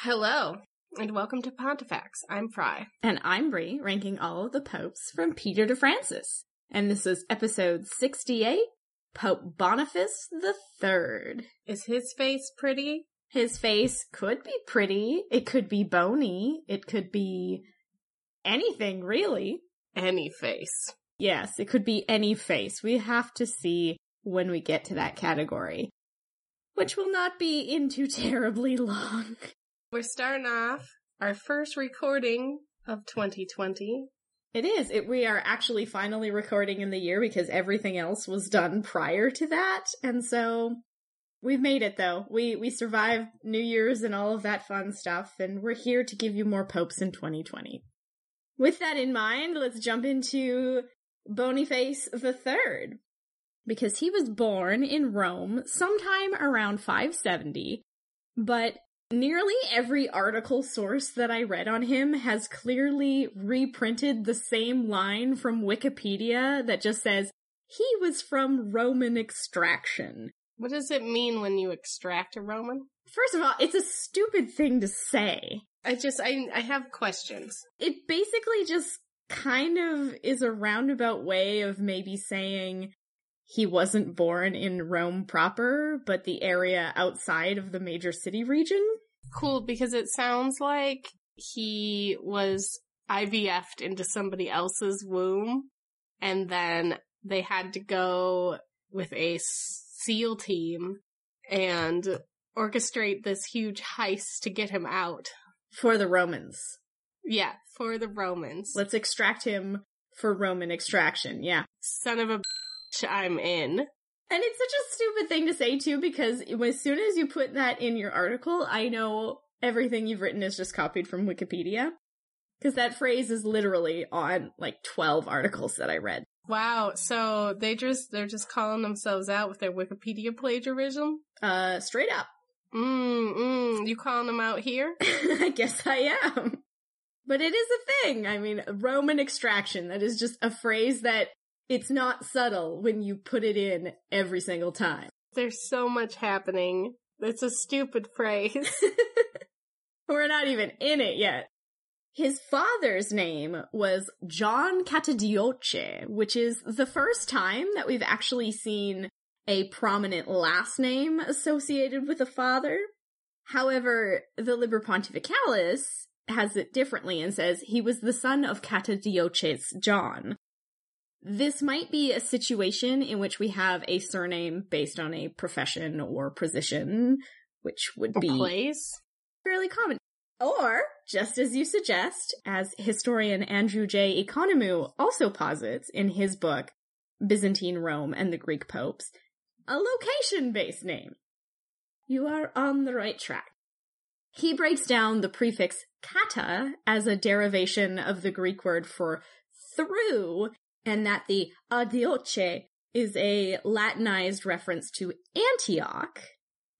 Hello, and welcome to Pontifex. I'm Fry. And I'm Brie, ranking all of the popes from Peter to Francis. And this is episode 68, Pope Boniface the Third. Is his face pretty? His face could be pretty. It could be bony. It could be anything, really. Any face. Yes, it could be any face. We have to see when we get to that category, which will not be in too terribly long. We're starting off our first recording of 2020. It is. It, we are actually finally recording in the year because everything else was done prior to that. And so we've made it though. We, we survived New Year's and all of that fun stuff. And we're here to give you more popes in 2020. With that in mind, let's jump into Boniface III. Because he was born in Rome sometime around 570, but Nearly every article source that I read on him has clearly reprinted the same line from Wikipedia that just says, he was from Roman extraction. What does it mean when you extract a Roman? First of all, it's a stupid thing to say. I just, I, I have questions. It basically just kind of is a roundabout way of maybe saying he wasn't born in Rome proper, but the area outside of the major city region. Cool, because it sounds like he was IVF'd into somebody else's womb, and then they had to go with a SEAL team and orchestrate this huge heist to get him out. For the Romans. Yeah, for the Romans. Let's extract him for Roman extraction, yeah. Son of a I'm in. And it's such a stupid thing to say too, because as soon as you put that in your article, I know everything you've written is just copied from Wikipedia. Because that phrase is literally on like 12 articles that I read. Wow, so they just, they're just calling themselves out with their Wikipedia plagiarism? Uh, straight up. Mmm, mm, you calling them out here? I guess I am. But it is a thing. I mean, Roman extraction, that is just a phrase that it's not subtle when you put it in every single time. There's so much happening. It's a stupid phrase. We're not even in it yet. His father's name was John Catadioce, which is the first time that we've actually seen a prominent last name associated with a father. However, the Liber Pontificalis has it differently and says he was the son of Catadioce's John, this might be a situation in which we have a surname based on a profession or position, which would or be place fairly common. Or, just as you suggest, as historian Andrew J. Ekonomou also posits in his book, Byzantine Rome and the Greek Popes, a location-based name. You are on the right track. He breaks down the prefix kata as a derivation of the Greek word for through and that the adioce is a Latinized reference to Antioch,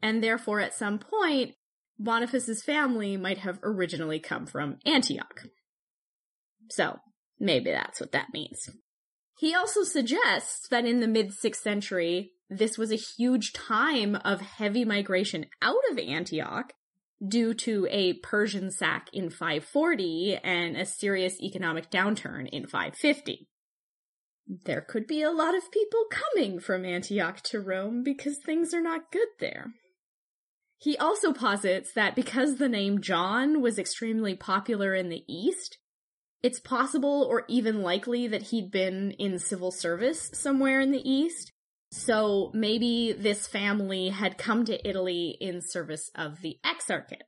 and therefore at some point, Boniface's family might have originally come from Antioch. So, maybe that's what that means. He also suggests that in the mid 6th century, this was a huge time of heavy migration out of Antioch due to a Persian sack in 540 and a serious economic downturn in 550 there could be a lot of people coming from Antioch to Rome because things are not good there. He also posits that because the name John was extremely popular in the East, it's possible or even likely that he'd been in civil service somewhere in the East. So maybe this family had come to Italy in service of the exarchate.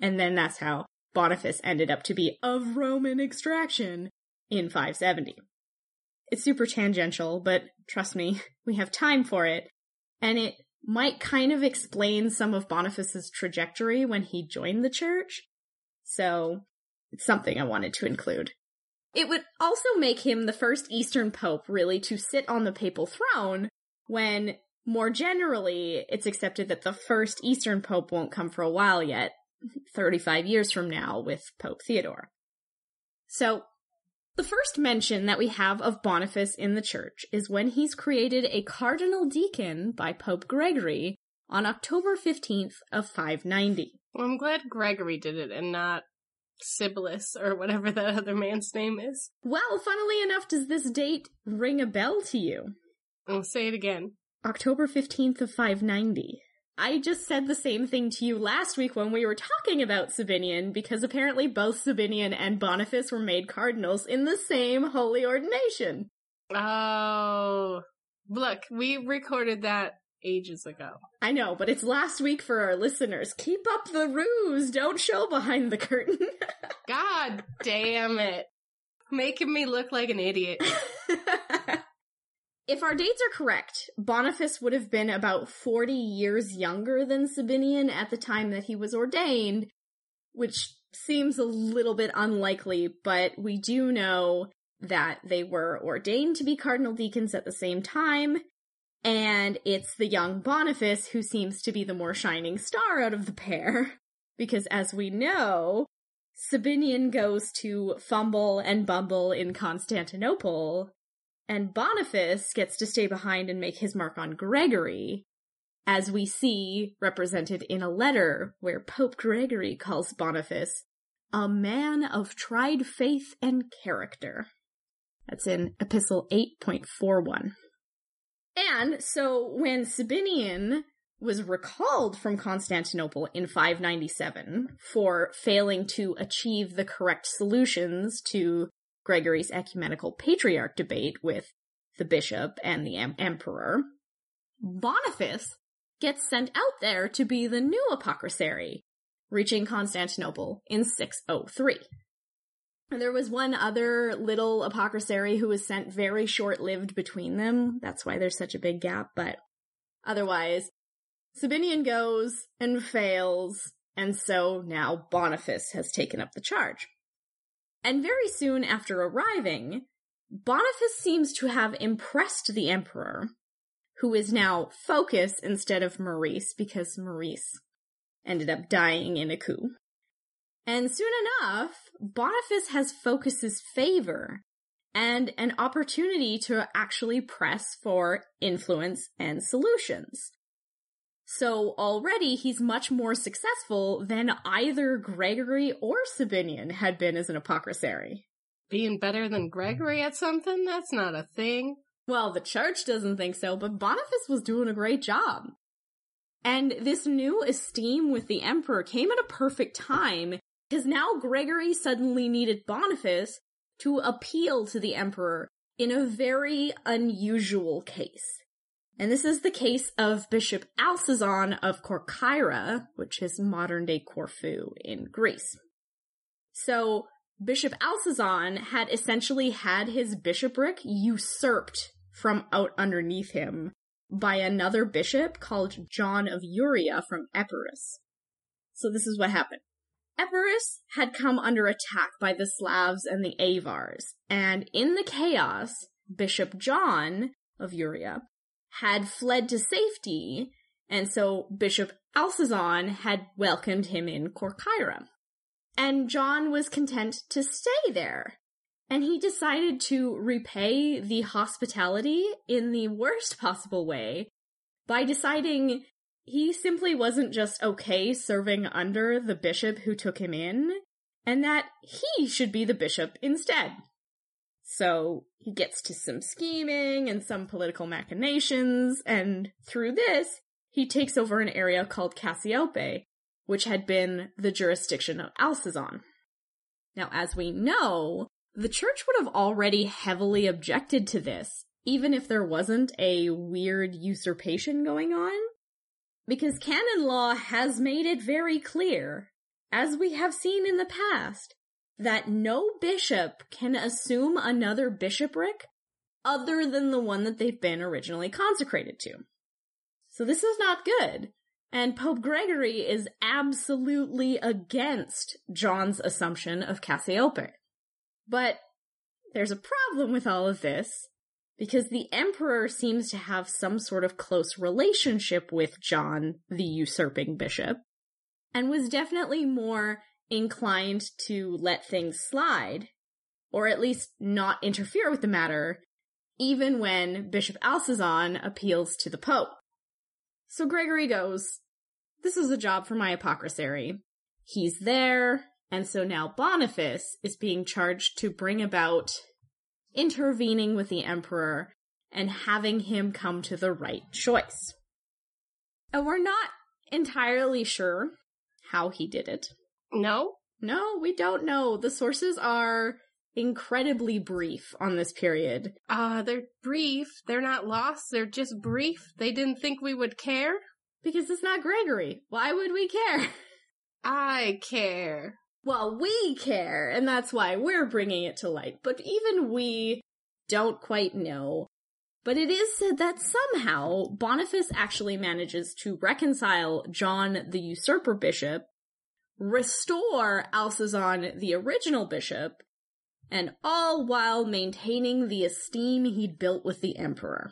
And then that's how Boniface ended up to be of Roman extraction in 570. It's super tangential, but trust me, we have time for it. And it might kind of explain some of Boniface's trajectory when he joined the church. So it's something I wanted to include. It would also make him the first Eastern Pope really to sit on the papal throne when more generally it's accepted that the first Eastern Pope won't come for a while yet, 35 years from now with Pope Theodore. So The first mention that we have of Boniface in the church is when he's created a cardinal deacon by Pope Gregory on October 15th of 590. Well, I'm glad Gregory did it and not Sibyllus or whatever that other man's name is. Well, funnily enough, does this date ring a bell to you? I'll say it again. October 15th of 590. I just said the same thing to you last week when we were talking about Sabinian, because apparently both Sabinian and Boniface were made cardinals in the same holy ordination. Oh, look, we recorded that ages ago. I know, but it's last week for our listeners. Keep up the ruse. Don't show behind the curtain. God damn it. Making me look like an idiot. if our dates are correct, Boniface would have been about 40 years younger than Sabinian at the time that he was ordained, which seems a little bit unlikely, but we do know that they were ordained to be cardinal deacons at the same time, and it's the young Boniface who seems to be the more shining star out of the pair. Because as we know, Sabinian goes to fumble and bumble in Constantinople, and Boniface gets to stay behind and make his mark on Gregory, as we see represented in a letter where Pope Gregory calls Boniface a man of tried faith and character. That's in Epistle 8.41. And so when Sabinian was recalled from Constantinople in 597 for failing to achieve the correct solutions to Gregory's ecumenical patriarch debate with the bishop and the em- emperor, Boniface gets sent out there to be the new apothecary, reaching Constantinople in 603. There was one other little apothecary who was sent very short lived between them. That's why there's such a big gap, but otherwise, Sabinian goes and fails, and so now Boniface has taken up the charge. And very soon after arriving, Boniface seems to have impressed the emperor, who is now Phocas instead of Maurice because Maurice ended up dying in a coup. And soon enough, Boniface has Phocas's favor and an opportunity to actually press for influence and solutions. So already he's much more successful than either Gregory or Sabinian had been as an apothecary. Being better than Gregory at something? That's not a thing. Well, the church doesn't think so, but Boniface was doing a great job. And this new esteem with the emperor came at a perfect time because now Gregory suddenly needed Boniface to appeal to the emperor in a very unusual case. And this is the case of Bishop Alcezon of Corcyra, which is modern day Corfu in Greece. So, Bishop Alcezon had essentially had his bishopric usurped from out underneath him by another bishop called John of Uria from Epirus. So this is what happened. Epirus had come under attack by the Slavs and the Avars, and in the chaos, Bishop John of Uria had fled to safety, and so Bishop Alcezon had welcomed him in Corcyra. And John was content to stay there. And he decided to repay the hospitality in the worst possible way by deciding he simply wasn't just okay serving under the bishop who took him in, and that he should be the bishop instead. So he gets to some scheming and some political machinations, and through this, he takes over an area called Cassiope, which had been the jurisdiction of Alcezon. Now, as we know, the church would have already heavily objected to this, even if there wasn't a weird usurpation going on, because canon law has made it very clear, as we have seen in the past, that no bishop can assume another bishopric other than the one that they've been originally consecrated to. So this is not good. And Pope Gregory is absolutely against John's assumption of Cassiope. But there's a problem with all of this, because the emperor seems to have some sort of close relationship with John, the usurping bishop, and was definitely more inclined to let things slide. or at least not interfere with the matter, even when Bishop Alcezon appeals to the Pope. So Gregory goes, This is a job for my apocrisiary. He's there, and so now Boniface is being charged to bring about intervening with the Emperor and having him come to the right choice. And we're not entirely sure how he did it. No? No, we don't know. The sources are incredibly brief on this period. Uh, they're brief. They're not lost. They're just brief. They didn't think we would care. Because it's not Gregory. Why would we care? I care. Well, we care, and that's why we're bringing it to light. But even we don't quite know. But it is said that somehow Boniface actually manages to reconcile John the usurper bishop, restore Alcezon the original bishop, and all while maintaining the esteem he'd built with the emperor.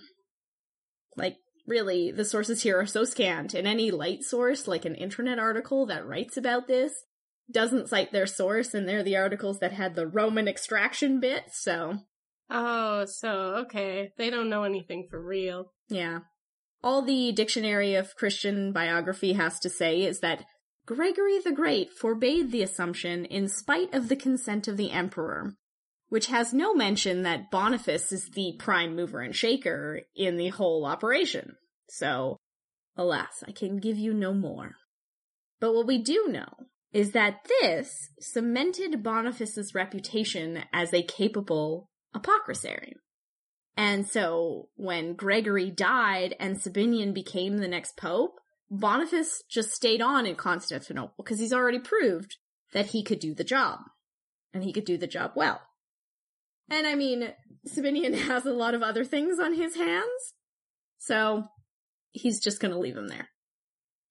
Like, really, the sources here are so scant, and any light source, like an internet article that writes about this, doesn't cite their source, and they're the articles that had the Roman extraction bit, so. Oh, so, okay. They don't know anything for real. Yeah. All the Dictionary of Christian Biography has to say is that Gregory the Great forbade the assumption in spite of the consent of the emperor, which has no mention that Boniface is the prime mover and shaker in the whole operation. So, alas, I can give you no more. But what we do know is that this cemented Boniface's reputation as a capable apocrisiary. And so when Gregory died and Sabinian became the next pope, Boniface just stayed on in Constantinople because he's already proved that he could do the job. And he could do the job well. And I mean, Sabinian has a lot of other things on his hands, so he's just gonna leave him there.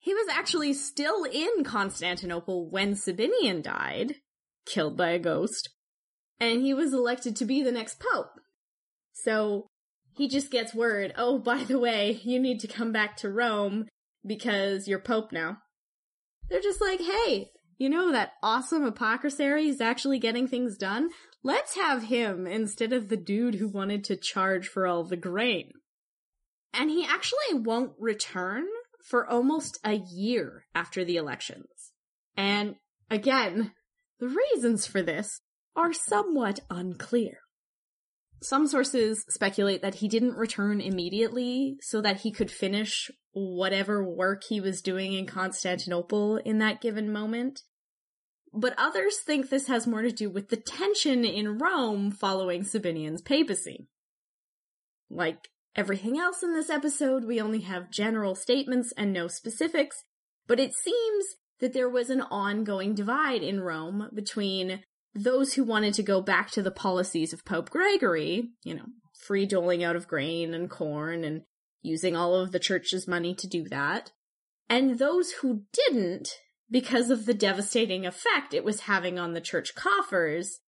He was actually still in Constantinople when Sabinian died, killed by a ghost, and he was elected to be the next pope. So he just gets word, oh, by the way, you need to come back to Rome because you're pope now. They're just like, hey, you know that awesome apocrisiary is actually getting things done? Let's have him instead of the dude who wanted to charge for all the grain. And he actually won't return for almost a year after the elections. And again, the reasons for this are somewhat unclear. Some sources speculate that he didn't return immediately so that he could finish whatever work he was doing in Constantinople in that given moment. But others think this has more to do with the tension in Rome following Sabinian's papacy. Like everything else in this episode, we only have general statements and no specifics, but it seems that there was an ongoing divide in Rome between those who wanted to go back to the policies of Pope Gregory, you know, free doling out of grain and corn and using all of the church's money to do that, and those who didn't because of the devastating effect it was having on the church coffers,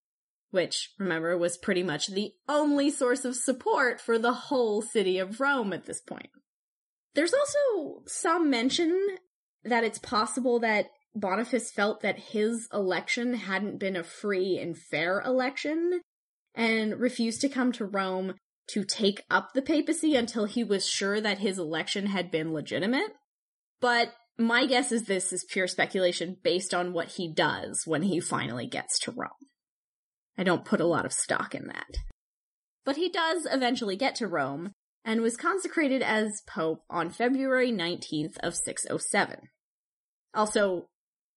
which, remember, was pretty much the only source of support for the whole city of Rome at this point. There's also some mention that it's possible that Boniface felt that his election hadn't been a free and fair election and refused to come to Rome to take up the papacy until he was sure that his election had been legitimate. But my guess is this is pure speculation based on what he does when he finally gets to Rome. I don't put a lot of stock in that. But he does eventually get to Rome and was consecrated as pope on February 19th of 607. Also,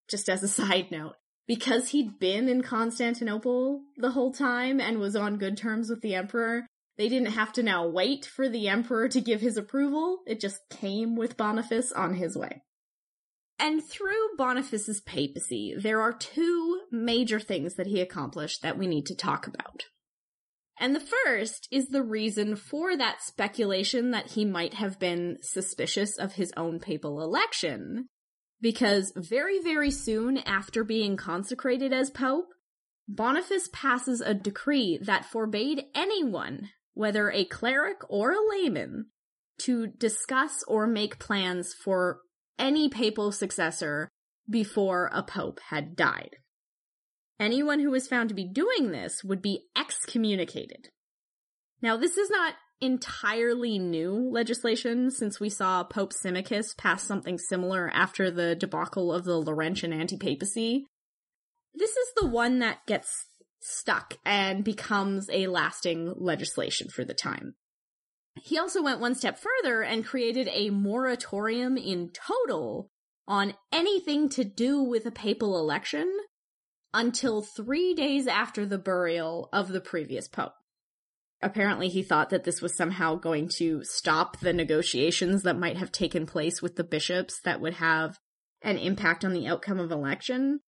just as a side note, because he'd been in Constantinople the whole time and was on good terms with the emperor, they didn't have to now wait for the emperor to give his approval. It just came with Boniface on his way. And through Boniface's papacy, there are two major things that he accomplished that we need to talk about. And the first is the reason for that speculation that he might have been suspicious of his own papal election, because very, very soon after being consecrated as Pope, Boniface passes a decree that forbade anyone, whether a cleric or a layman, to discuss or make plans for any papal successor before a pope had died. anyone who was found to be doing this would be excommunicated. Now, this is not entirely new legislation since we saw Pope Symmachus pass something similar after the debacle of the Laurentian anti-papacy. This is the one that gets stuck and becomes a lasting legislation for the time. He also went one step further and created a moratorium in total on anything to do with a papal election until three days after the burial of the previous pope. Apparently, he thought that this was somehow going to stop the negotiations that might have taken place with the bishops that would have an impact on the outcome of election.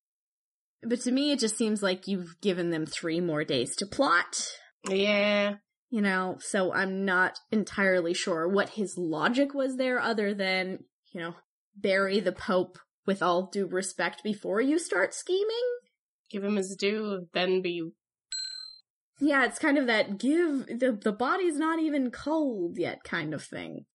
But to me, it just seems like you've given them three more days to plot. Yeah. You know, so I'm not entirely sure what his logic was there other than, you know, bury the Pope with all due respect before you start scheming. Give him his due, then be. Yeah, it's kind of that give the the body's not even cold yet kind of thing.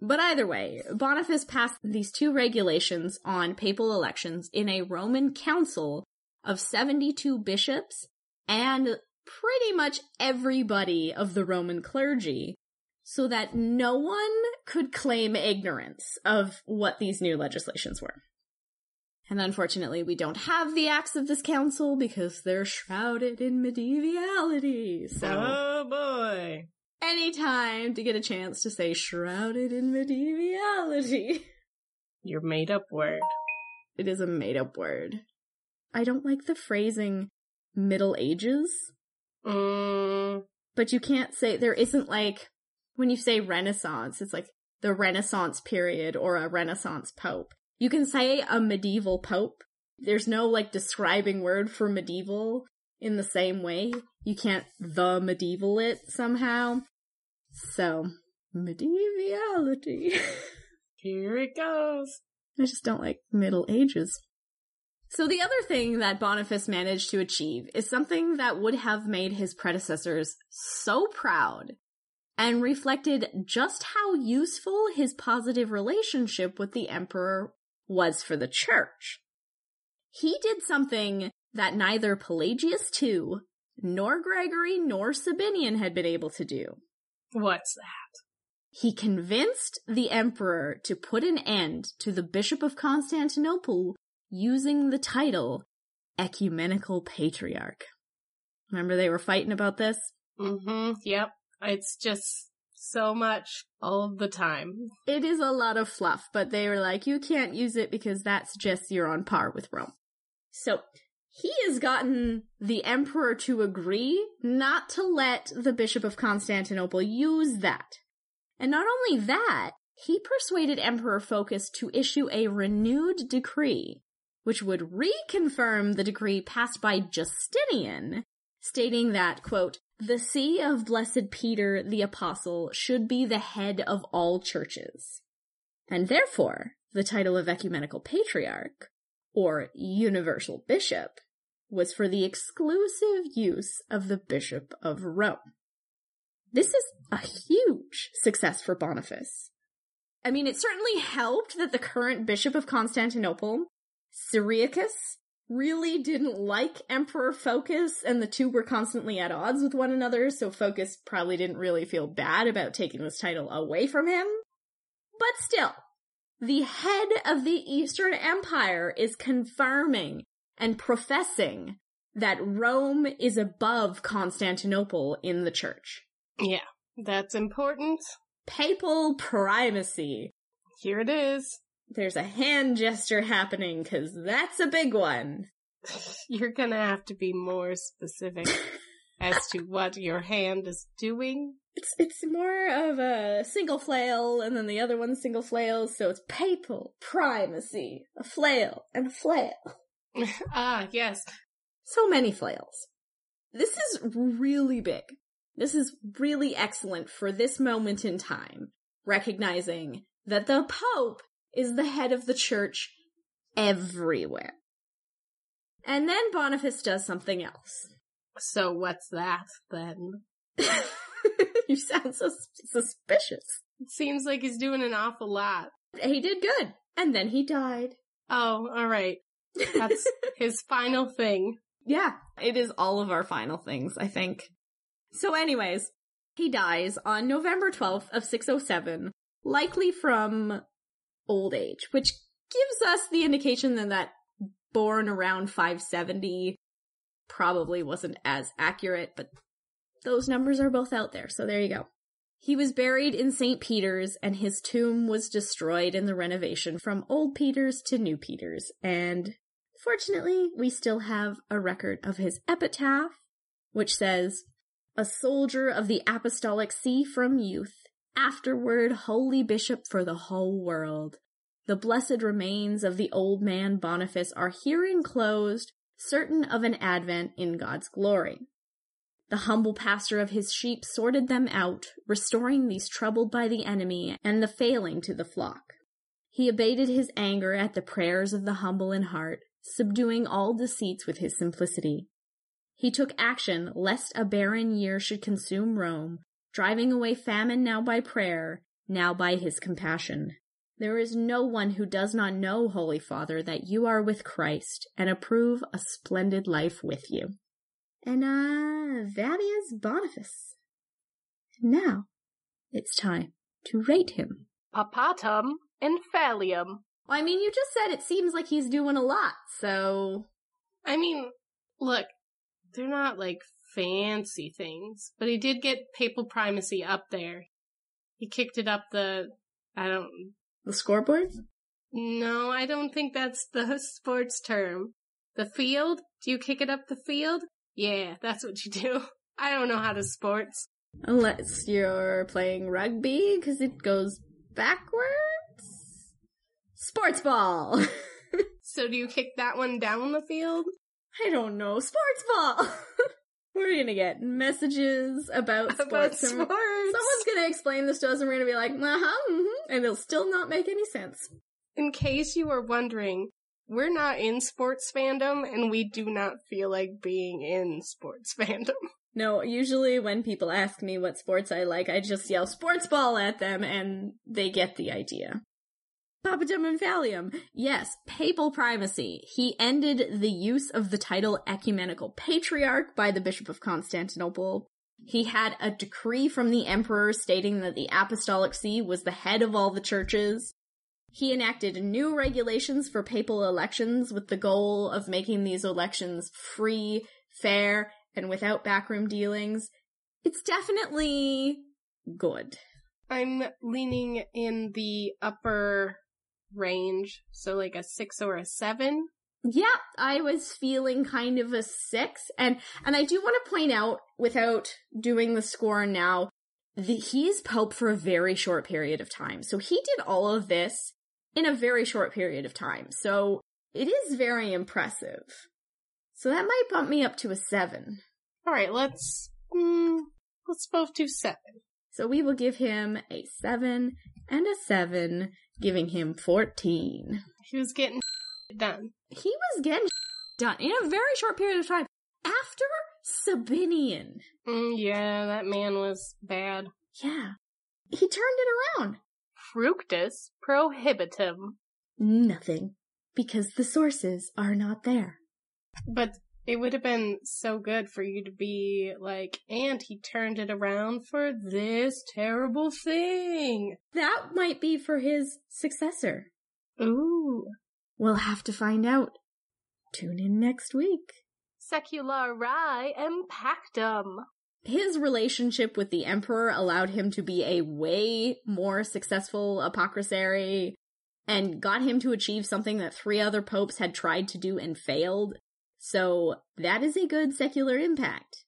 But either way, Boniface passed these two regulations on papal elections in a Roman council of 72 bishops and pretty much everybody of the Roman clergy so that no one could claim ignorance of what these new legislations were. And unfortunately, we don't have the acts of this council because they're shrouded in medievality. So, Oh boy. any time to get a chance to say shrouded in medievality, Your made up word. it is a made up word. I don't like the phrasing Middle Ages, Mm, but you can't say there isn't like when you say Renaissance, it's like the Renaissance period or a Renaissance pope. You can say a medieval pope. There's no like describing word for medieval in the same way. You can't the medieval it somehow. So, medievality. here it goes. I just don't like Middle Ages. So the other thing that Boniface managed to achieve is something that would have made his predecessors so proud and reflected just how useful his positive relationship with the emperor was for the church. He did something that neither Pelagius II, nor Gregory, nor Sabinian had been able to do. What's that? He convinced the emperor to put an end to the Bishop of Constantinople using the title Ecumenical Patriarch. Remember they were fighting about this? Mm-hmm. Yep. It's just so much all the time. It is a lot of fluff, but they were like, you can't use it because that suggests you're on par with Rome. So, he has gotten the emperor to agree not to let the Bishop of Constantinople use that. And not only that, he persuaded Emperor Phocas to issue a renewed decree, which would reconfirm the decree passed by Justinian, stating that, quote, the see of blessed Peter the Apostle should be the head of all churches. And therefore, the title of Ecumenical Patriarch, or Universal Bishop, was for the exclusive use of the Bishop of Rome. This is a huge success for Boniface. I mean, it certainly helped that the current Bishop of Constantinople, Cyriacus, really didn't like Emperor Phocas, and the two were constantly at odds with one another, so Phocas probably didn't really feel bad about taking this title away from him. But still, the head of the Eastern Empire is confirming and professing that Rome is above Constantinople in the church. Yeah. That's important. Papal primacy. Here it is. There's a hand gesture happening because that's a big one. You're gonna have to be more specific as to what your hand is doing. It's it's more of a single flail and then the other one's single flails, so it's papal primacy. A flail and a flail. ah, yes. So many flails. This is really big. This is really excellent for this moment in time, recognizing that the Pope is the head of the church everywhere. And then Boniface does something else. So what's that then? you sound so suspicious. It seems like he's doing an awful lot. He did good. And then he died. Oh, alright. That's his final thing. Yeah, it is all of our final things, I think. So anyways, he dies on November 12th of 607, likely from old age, which gives us the indication that that born around 570 probably wasn't as accurate, but those numbers are both out there, so there you go. He was buried in St. Peter's and his tomb was destroyed in the renovation from Old Peter's to New Peter's. And fortunately, we still have a record of his epitaph, which says, A soldier of the apostolic see from youth, afterward holy bishop for the whole world. The blessed remains of the old man Boniface are here enclosed, certain of an advent in God's glory. The humble pastor of his sheep sorted them out, restoring these troubled by the enemy and the failing to the flock. He abated his anger at the prayers of the humble in heart, subduing all deceits with his simplicity. He took action lest a barren year should consume Rome, driving away famine now by prayer, now by his compassion. There is no one who does not know, Holy Father, that you are with Christ and approve a splendid life with you. And, uh, that is Boniface. Now, it's time to rate him. Papatum infallium. I mean, you just said it seems like he's doing a lot, so. I mean, look, they're not like fancy things, but he did get papal primacy up there. He kicked it up the, I don't, The scoreboard? no, I don't think that's the sports term. The field? Do you kick it up the field? Yeah, that's what you do. I don't know how to sports. Unless you're playing rugby, because it goes backwards? Sports ball! So do you kick that one down the field? I don't know. Sports ball! We're gonna get messages about sports. About sports. Someone's gonna explain this to us and we're gonna be like, uh-huh, mhm, and it'll still not make any sense. In case you were wondering, we're not in sports fandom and we do not feel like being in sports fandom. No, usually when people ask me what sports I like, I just yell sports ball at them and they get the idea. Papatum and. Yes, papal primacy. He ended the use of the title ecumenical patriarch by the Bishop of Constantinople. He had a decree from the emperor stating that the apostolic see was the head of all the churches. He enacted new regulations for papal elections with the goal of making these elections free, fair, and without backroom dealings. It's definitely good. I'm leaning in the upper range, so like a six or a seven. Yeah, I was feeling kind of a six, and and I do want to point out, without doing the score now, the, he's pope for a very short period of time. So he did all of this in a very short period of time. So it is very impressive. So that might bump me up to a seven. All right, let's mm, let's both do seven. So we will give him a seven and a seven, giving him fourteen. He was getting done. He was getting done in a very short period of time after Sabinian. Mm, yeah, that man was bad. Yeah. He turned it around. Fructus prohibitum. Nothing. Because the sources are not there. But it would have been so good for you to be like, and he turned it around for this terrible thing. That might be for his successor. Ooh. We'll have to find out. Tune in next week. Seculari impactum. His relationship with the emperor allowed him to be a way more successful apocrisiary and got him to achieve something that three other popes had tried to do and failed. So that is a good secular impact.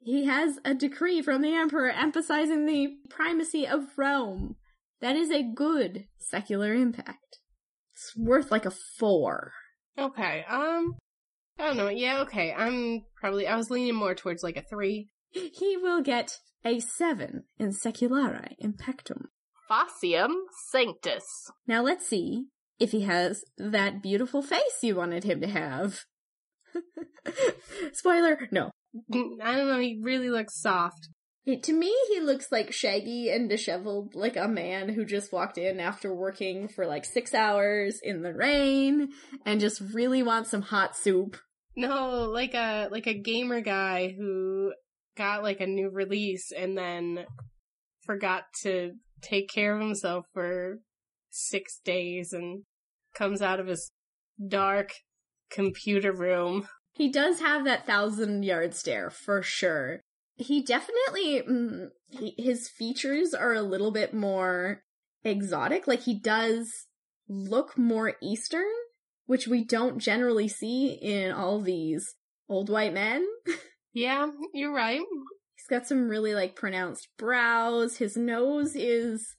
He has a decree from the emperor emphasizing the primacy of Rome. That is a good secular impact. It's worth like a four. Okay, um, I don't know. Yeah, okay. I'm probably, I was leaning more towards like a three. He will get a seven in seculare impactum. Facium sanctus. Now let's see if he has that beautiful face you wanted him to have. Spoiler, no. I don't know, he really looks soft. It, to me, he looks like shaggy and disheveled, like a man who just walked in after working for like six hours in the rain and just really wants some hot soup. No, like a like a gamer guy who got like a new release and then forgot to take care of himself for six days and comes out of his dark computer room. He does have that thousand yard stare for sure. He definitely, mm, he, his features are a little bit more exotic. Like he does look more Eastern, which we don't generally see in all these old white men. Yeah, you're right. He's got some really like pronounced brows. His nose is,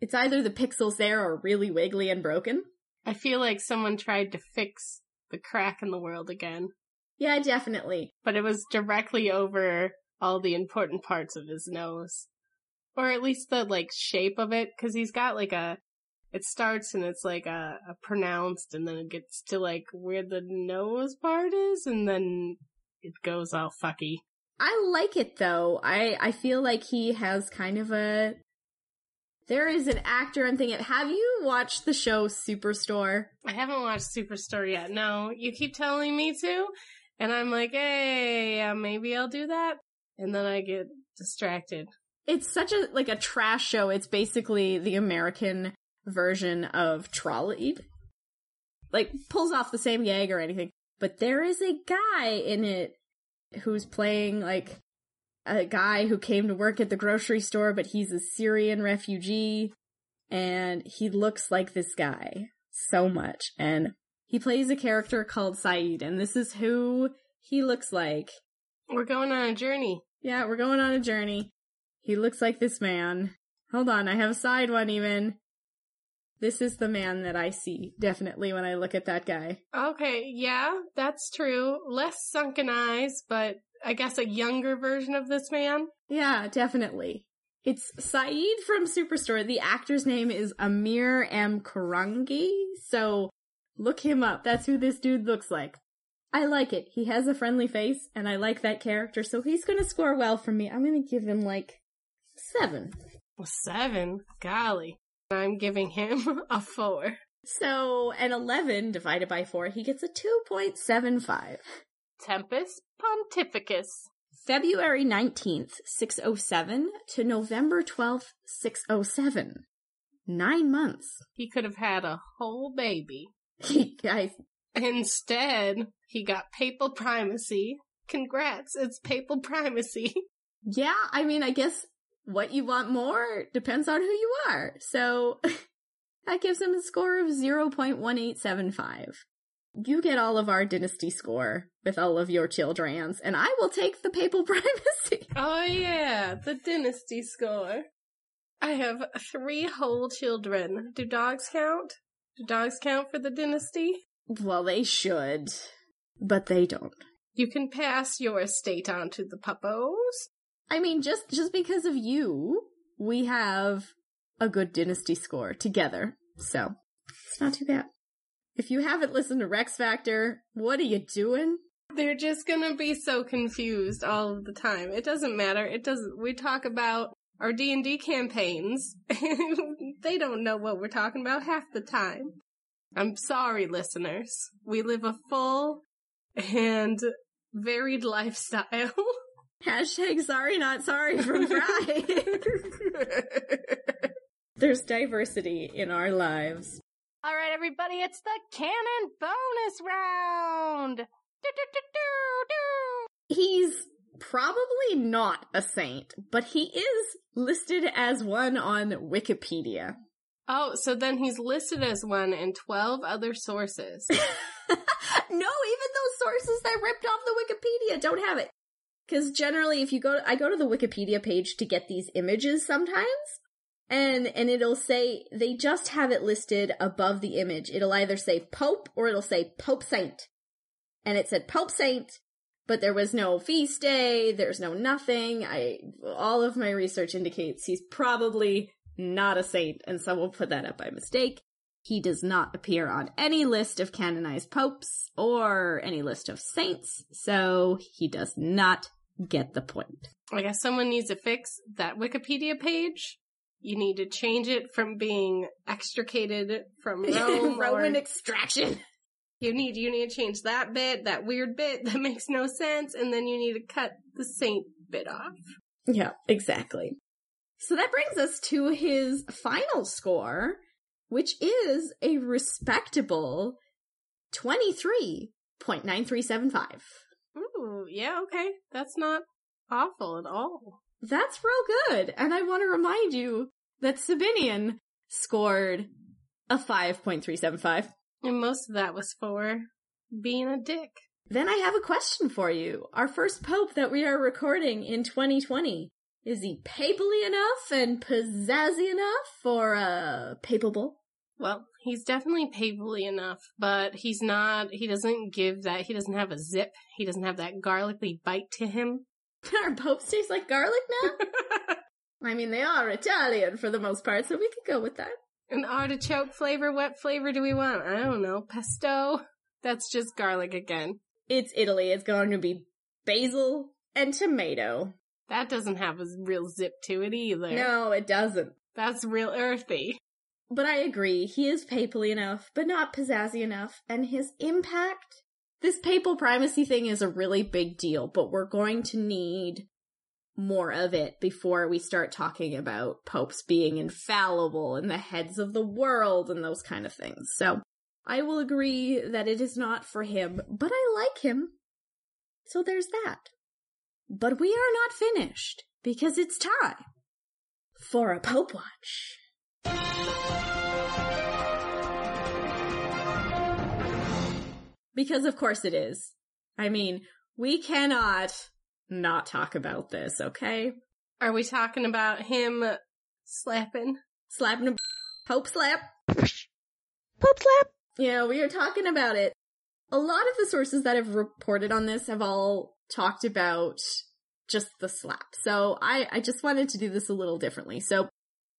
it's either the pixels there are really wiggly and broken. I feel like someone tried to fix the crack in the world again, Yeah, definitely. but it was directly over all the important parts of his nose. Or at least the like shape of it, cause he's got like a, it starts and it's like a, a pronounced and then it gets to like where the nose part is and then it goes all fucky. I like it though. I I feel like he has kind of a. There is an actor I'm thinking. Have you watched the show Superstore? I haven't watched Superstore yet. No, you keep telling me to, and I'm like, hey, yeah, maybe I'll do that, and then I get distracted. It's such a like a trash show. It's basically the American version of Trollied. Like pulls off the same gag or anything, but there is a guy in it who's playing like a guy who came to work at the grocery store, but he's a Syrian refugee, and he looks like this guy so much. And he plays a character called Saeed, and this is who he looks like. We're going on a journey. Yeah, we're going on a journey. He looks like this man. Hold on, I have a side one even. This is the man that I see, definitely, when I look at that guy. Okay, yeah, that's true. Less sunken eyes, but I guess a younger version of this man. Yeah, definitely. It's Saeed from Superstore. The actor's name is Amir M. Korangy, so look him up. That's who this dude looks like. I like it. He has a friendly face, and I like that character, so he's gonna score well for me. I'm gonna give him like seven. Well, Seven? Golly. I'm giving him a four. So, an 11 divided by 4, he gets a 2.75. Tempest Pontificus. February 19th, 607 to November 12th, 607. Nine months. He could have had a whole baby. He, I, Instead, he got papal primacy. Congrats, it's papal primacy. yeah, I mean, I guess what you want more depends on who you are. So, that gives him a score of 0.1875. You get all of our dynasty score with all of your childrens, and I will take the papal primacy. Oh yeah, the dynasty score. I have three whole children. Do dogs count? Do dogs count for the dynasty? Well, they should, but they don't. You can pass your estate on to the puppos. I mean, just just because of you, we have a good dynasty score together. So it's not too bad. If you haven't listened to Rex Factor, what are you doing? They're just gonna be so confused all of the time. It doesn't matter. It doesn't. We talk about our D and D campaigns. they don't know what we're talking about half the time. I'm sorry, listeners. We live a full and varied lifestyle. Hashtag sorry not sorry from Fry. There's diversity in our lives. All right, everybody, it's the canon bonus round. Do, do, do, do, do. He's probably not a saint, but he is listed as one on Wikipedia. oh, so then he's listed as one in 12 other sources. no, even those sources that ripped off the Wikipedia don't have it. Because generally, if you go, to, I go to the Wikipedia page to get these images sometimes, and and it'll say they just have it listed above the image. It'll either say Pope or it'll say Pope Saint, and it said Pope Saint, but there was no feast day. There's no nothing. I all of my research indicates he's probably not a saint, and someone put that up by mistake. He does not appear on any list of canonized popes or any list of saints, so he does not get the point. I guess someone needs to fix that Wikipedia page. You need to change it from being extricated from Rome. Roman or- extraction. you need you need to change that bit, that weird bit that makes no sense, and then you need to cut the saint bit off. Yeah, exactly. So that brings us to his final score, which is a respectable 23.9375. Ooh, yeah, okay. That's not awful at all. That's real good. And I want to remind you that Sabinian scored a 5.375. And most of that was for being a dick. Then I have a question for you. Our first Pope that we are recording in 2020. Is he papally enough and pizzazzy enough or, uh, papable? Well, he's definitely papally enough, but he's not, he doesn't give that, he doesn't have a zip. He doesn't have that garlicky bite to him. Our popes taste like garlic now? I mean, they are Italian for the most part, so we could go with that. An artichoke flavor, what flavor do we want? I don't know. Pesto? That's just garlic again. It's Italy. It's going to be basil and tomato. That doesn't have a real zip to it either. No, it doesn't. That's real earthy. But I agree, he is papally enough, but not pizzazzy enough, and his impact. This papal primacy thing is a really big deal, but we're going to need more of it before we start talking about popes being infallible and the heads of the world and those kind of things. So I will agree that it is not for him, but I like him. So there's that. But we are not finished because it's time for a Pope Watch. Because of course it is. I mean, we cannot not talk about this, okay? Are we talking about him slapping? Slapping a Pope slap. Poop slap. Yeah, we are talking about it. A lot of the sources that have reported on this have all talked about just the slap. So I, I just wanted to do this a little differently. So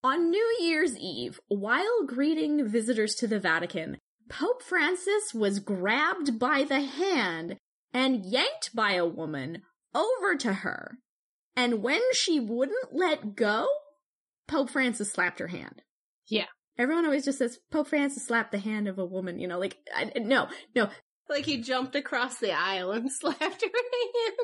on New Year's Eve, while greeting visitors to the Vatican, Pope Francis was grabbed by the hand and yanked by a woman over to her. And when she wouldn't let go, Pope Francis slapped her hand. Yeah. Everyone always just says Pope Francis slapped the hand of a woman, you know, like, I, no, no. Like he jumped across the aisle and slapped her hand.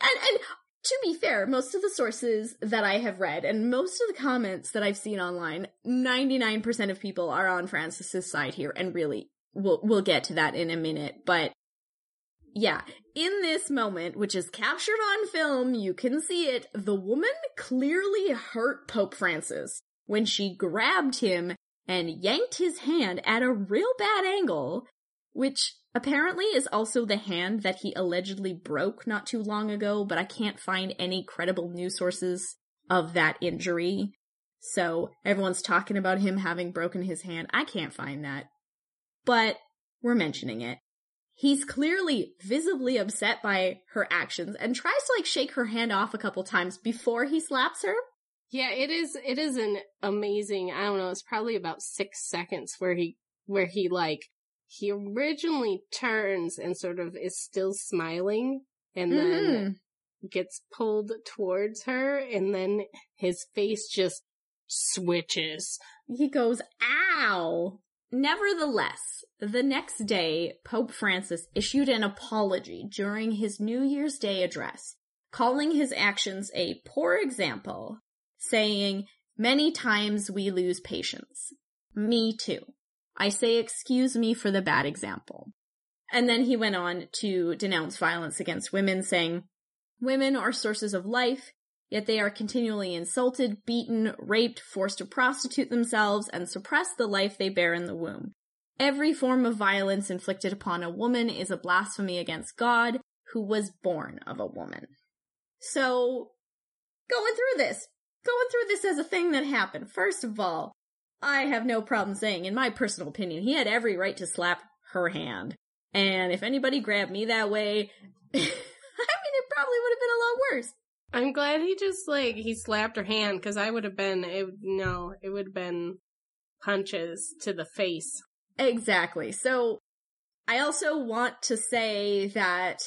And, and to be fair, most of the sources that I have read and most of the comments that I've seen online, 99% of people are on Francis's side here and really we'll, we'll get to that in a minute, but yeah, in this moment, which is captured on film, you can see it, the woman clearly hurt Pope Francis when she grabbed him and yanked his hand at a real bad angle, which apparently is also the hand that he allegedly broke not too long ago, but I can't find any credible news sources of that injury. So everyone's talking about him having broken his hand. I can't find that. But we're mentioning it. He's clearly visibly upset by her actions and tries to like shake her hand off a couple times before he slaps her. Yeah, it is, it is an amazing, I don't know, it's probably about six seconds where he, where he like, he originally turns and sort of is still smiling and then Mhm. gets pulled towards her and then his face just switches. He goes, ow! Nevertheless, the next day, Pope Francis issued an apology during his New Year's Day address, calling his actions a poor example, saying, Many times we lose patience. Me too. I say excuse me for the bad example. And then he went on to denounce violence against women, saying, Women are sources of life, yet they are continually insulted, beaten, raped, forced to prostitute themselves, and suppress the life they bear in the womb. Every form of violence inflicted upon a woman is a blasphemy against God, who was born of a woman. So, going through this, going through this as a thing that happened, first of all, I have no problem saying, in my personal opinion, he had every right to slap her hand. And if anybody grabbed me that way, I mean, it probably would have been a lot worse. I'm glad he just like, he slapped her hand cause I would have been, it, no, it would have been punches to the face. Exactly. So I also want to say that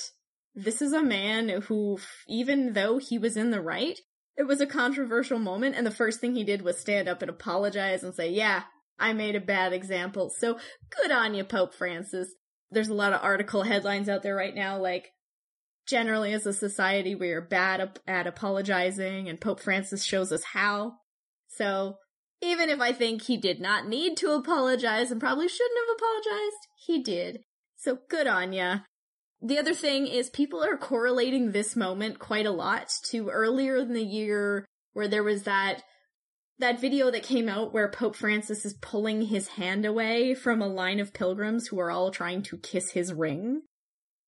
this is a man who, even though he was in the right, it was a controversial moment, and the first thing he did was stand up and apologize and say, yeah, I made a bad example. So good on you, Pope Francis. There's a lot of article headlines out there right now, like, generally as a society, we are bad at apologizing, and Pope Francis shows us how. So, even if I think he did not need to apologize and probably shouldn't have apologized, he did. So good on ya. The other thing is people are correlating this moment quite a lot to earlier in the year where there was that that video that came out where Pope Francis is pulling his hand away from a line of pilgrims who are all trying to kiss his ring.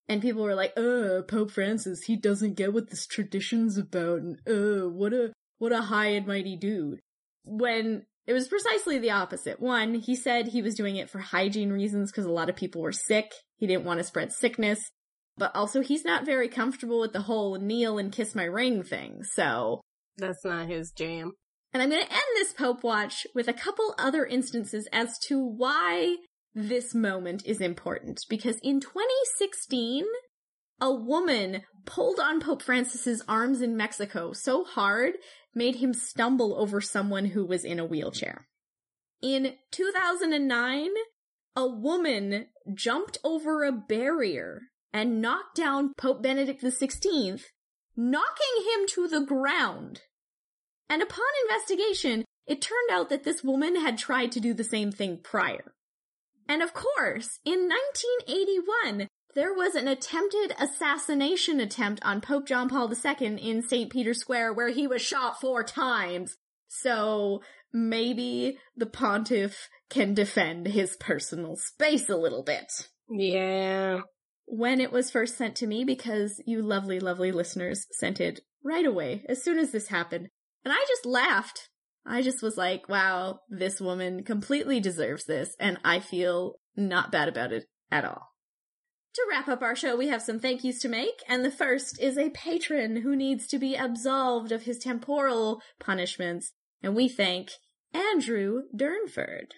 And people were like, uh, Pope Francis, he doesn't get what this tradition's about, and uh, what a, what a high and mighty dude. When it was precisely the opposite. One, he said he was doing it for hygiene reasons because a lot of people were sick. He didn't want to spread sickness. But also, he's not very comfortable with the whole kneel and kiss my ring thing, so. That's not his jam. And I'm going to end this Pope Watch with a couple other instances as to why this moment is important. Because in 2016, a woman pulled on Pope Francis's arms in Mexico so hard, made him stumble over someone who was in a wheelchair. In 2009, a woman jumped over a barrier and knocked down Pope Benedict XVI, knocking him to the ground. And upon investigation, it turned out that this woman had tried to do the same thing prior. And of course, in 1981, there was an attempted assassination attempt on Pope John Paul II in St. Peter's Square where he was shot four times. So maybe the pontiff can defend his personal space a little bit. Yeah when it was first sent to me because you lovely, lovely listeners sent it right away as soon as this happened. And I just laughed. I just was like, wow, this woman completely deserves this. And I feel not bad about it at all. To wrap up our show, we have some thank yous to make, and the first is a patron who needs to be absolved of his temporal punishments, and we thank Andrew Durnford.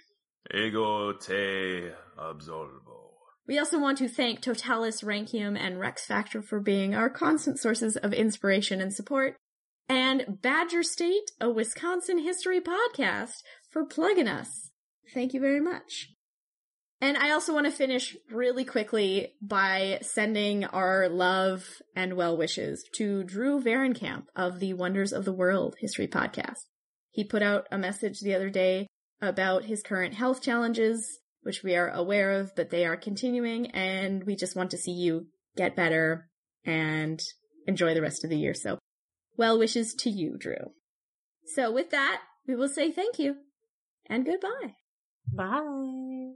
Ego te absolvo. We also want to thank Totalis, Rankium, and Rex Factor for being our constant sources of inspiration and support, and Badger State, a Wisconsin history podcast, for plugging us. Thank you very much. And I also want to finish really quickly by sending our love and well wishes to Drew Varenkamp of the Wonders of the World History Podcast. He put out a message the other day about his current health challenges which we are aware of, but they are continuing, and we just want to see you get better and enjoy the rest of the year. So, well wishes to you, Drew. So, with that, we will say thank you and goodbye. Bye.